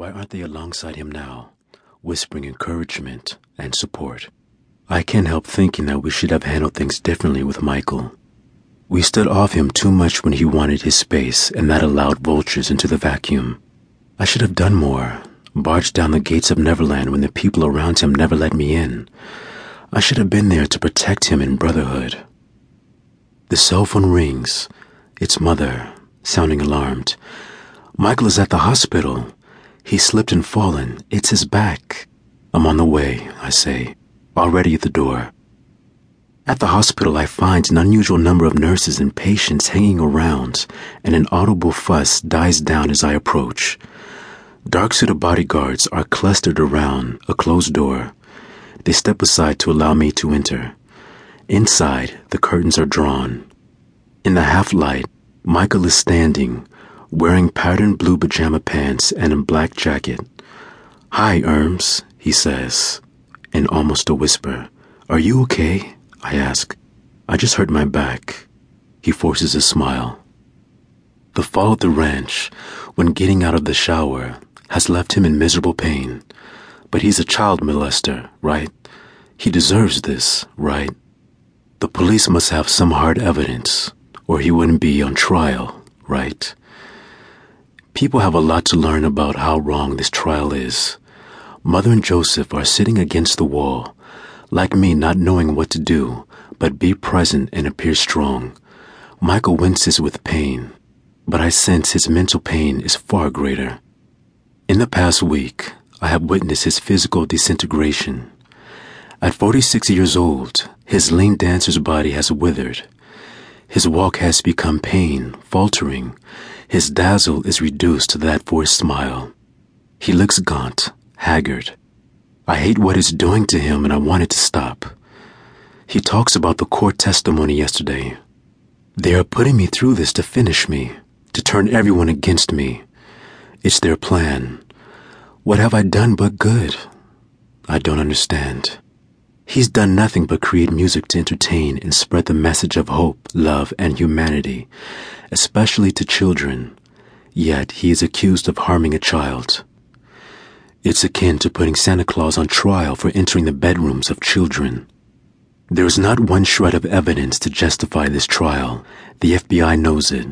Why aren't they alongside him now, whispering encouragement and support? I can't help thinking that we should have handled things differently with Michael. We stood off him too much when he wanted his space and that allowed vultures into the vacuum. I should have done more, barged down the gates of Neverland when the people around him never let me in. I should have been there to protect him in brotherhood. The cell phone rings. It's mother, sounding alarmed. Michael is at the hospital. He slipped and fallen. It's his back. I'm on the way, I say, already at the door. At the hospital, I find an unusual number of nurses and patients hanging around, and an audible fuss dies down as I approach. Dark suited bodyguards are clustered around a closed door. They step aside to allow me to enter. Inside, the curtains are drawn. In the half light, Michael is standing, wearing patterned blue pajama pants and a black jacket. Hi, Erms, he says, in almost a whisper. Are you okay? I ask. I just hurt my back. He forces a smile. The fall at the ranch, when getting out of the shower, has left him in miserable pain. But he's a child molester, right? He deserves this, right? The police must have some hard evidence, or he wouldn't be on trial, right? People have a lot to learn about how wrong this trial is. Mother and Joseph are sitting against the wall, like me not knowing what to do, but be present and appear strong. Michael winces with pain, but I sense his mental pain is far greater. In the past week, I have witnessed his physical disintegration. At 46 years old, his lean dancer's body has withered. His walk has become pain, faltering. His dazzle is reduced to that for his smile. He looks gaunt, haggard. I hate what it's doing to him and I want it to stop. He talks about the court testimony yesterday. They are putting me through this to finish me, to turn everyone against me. It's their plan. What have I done but good? I don't understand. He's done nothing but create music to entertain and spread the message of hope, love, and humanity, especially to children. Yet he is accused of harming a child. It's akin to putting Santa Claus on trial for entering the bedrooms of children. There is not one shred of evidence to justify this trial. The FBI knows it.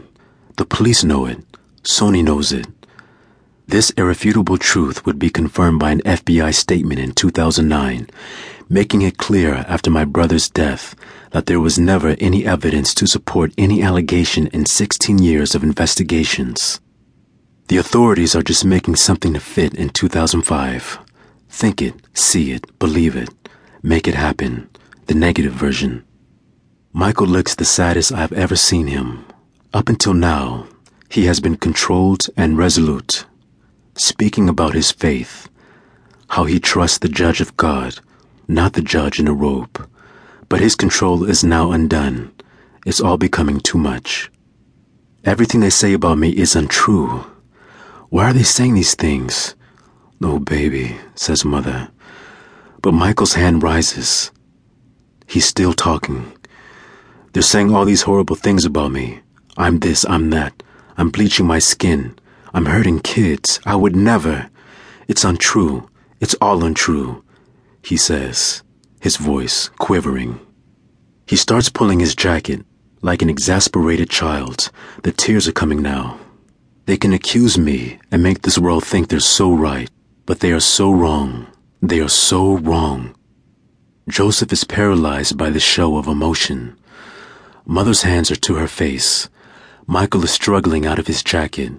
The police know it. Sony knows it. This irrefutable truth would be confirmed by an FBI statement in 2009, making it clear after my brother's death that there was never any evidence to support any allegation in 16 years of investigations. The authorities are just making something to fit in 2005. Think it, see it, believe it, make it happen. The negative version. Michael looks the saddest I've ever seen him. Up until now, he has been controlled and resolute, speaking about his faith, how he trusts the judge of God, not the judge in a robe. But his control is now undone. It's all becoming too much. Everything they say about me is untrue. Why are they saying these things? Oh, baby, says mother. But Michael's hand rises. He's still talking. They're saying all these horrible things about me. I'm this, I'm that. I'm bleaching my skin. I'm hurting kids. I would never. It's untrue. It's all untrue, he says, his voice quivering. He starts pulling his jacket like an exasperated child. The tears are coming now. They can accuse me and make this world think they're so right, but they are so wrong. They are so wrong. Joseph is paralyzed by the show of emotion. Mother's hands are to her face. Michael is struggling out of his jacket,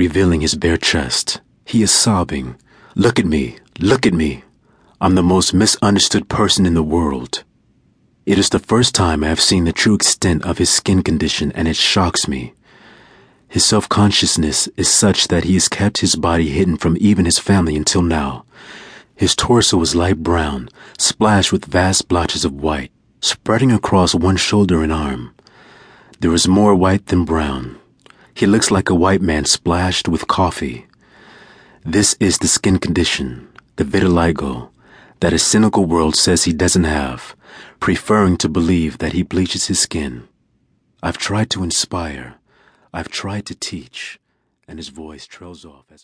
revealing his bare chest. He is sobbing. Look at me. Look at me. I'm the most misunderstood person in the world. It is the first time I have seen the true extent of his skin condition and it shocks me. His self-consciousness is such that he has kept his body hidden from even his family until now. His torso is light brown, splashed with vast blotches of white, spreading across one shoulder and arm. There is more white than brown. He looks like a white man splashed with coffee. This is the skin condition, the vitiligo, that a cynical world says he doesn't have, preferring to believe that he bleaches his skin. I've tried to inspire. I've tried to teach, and his voice trails off as